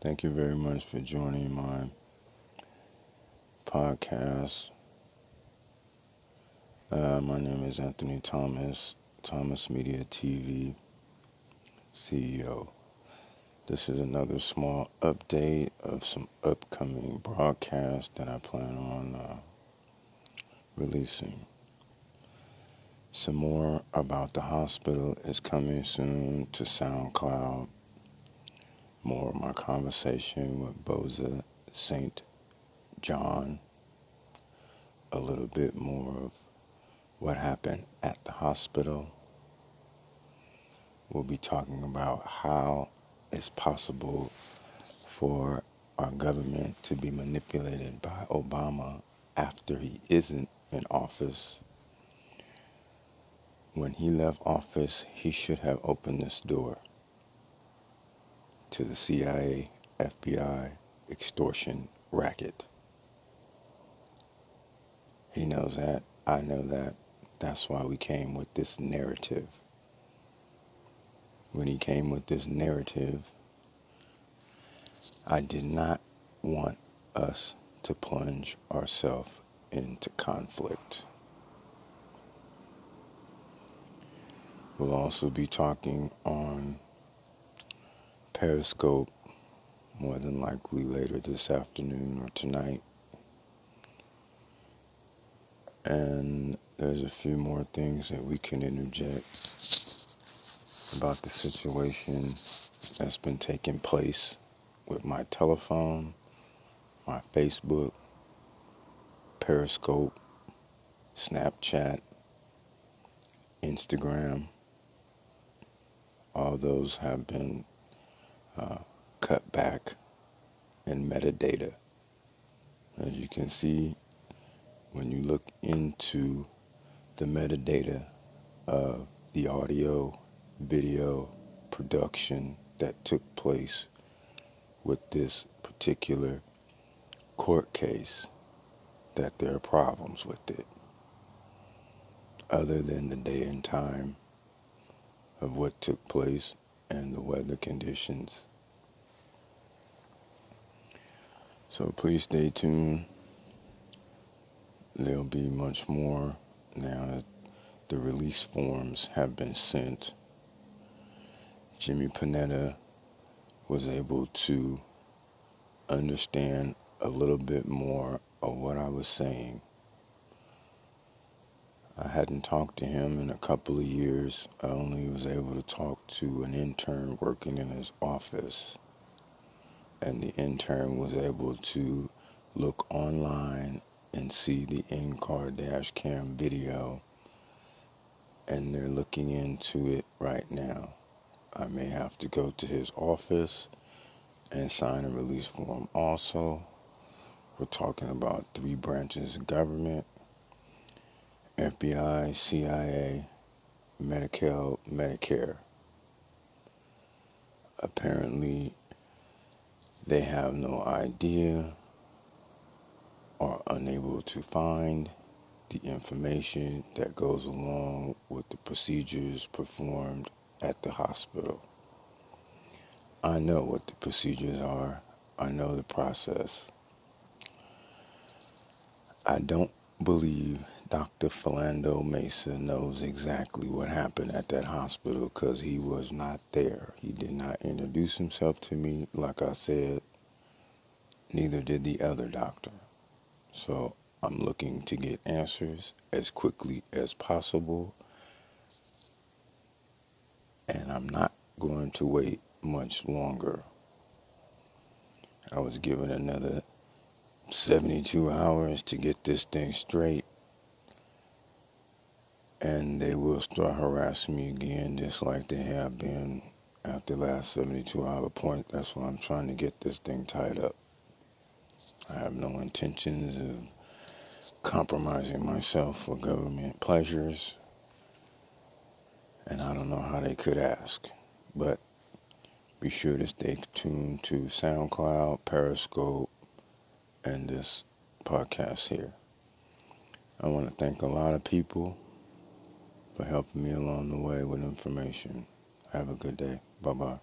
Thank you very much for joining my podcast. Uh, my name is Anthony Thomas, Thomas Media TV CEO. This is another small update of some upcoming broadcasts that I plan on uh, releasing. Some more about the hospital is coming soon to SoundCloud more of my conversation with Boza St. John, a little bit more of what happened at the hospital. We'll be talking about how it's possible for our government to be manipulated by Obama after he isn't in office. When he left office, he should have opened this door to the CIA, FBI extortion racket. He knows that. I know that. That's why we came with this narrative. When he came with this narrative, I did not want us to plunge ourselves into conflict. We'll also be talking on Periscope more than likely later this afternoon or tonight. And there's a few more things that we can interject about the situation that's been taking place with my telephone, my Facebook, Periscope, Snapchat, Instagram. All those have been uh, cut back in metadata. As you can see, when you look into the metadata of the audio, video production that took place with this particular court case, that there are problems with it. Other than the day and time of what took place and the weather conditions So please stay tuned. There'll be much more now that the release forms have been sent. Jimmy Panetta was able to understand a little bit more of what I was saying. I hadn't talked to him in a couple of years. I only was able to talk to an intern working in his office and the intern was able to look online and see the in-car dash cam video and they're looking into it right now. I may have to go to his office and sign a release form also. We're talking about three branches of government FBI, CIA, Medicare, Medicare. Apparently, they have no idea or unable to find the information that goes along with the procedures performed at the hospital. I know what the procedures are. I know the process. I don't believe Dr. Philando Mesa knows exactly what happened at that hospital because he was not there. He did not introduce himself to me, like I said. Neither did the other doctor. So I'm looking to get answers as quickly as possible. And I'm not going to wait much longer. I was given another 72 hours to get this thing straight and they will start harassing me again just like they have been after the last 72 hour point. That's why I'm trying to get this thing tied up. I have no intentions of compromising myself for government pleasures, and I don't know how they could ask. But be sure to stay tuned to SoundCloud, Periscope, and this podcast here. I want to thank a lot of people for helping me along the way with information. Have a good day. Bye bye.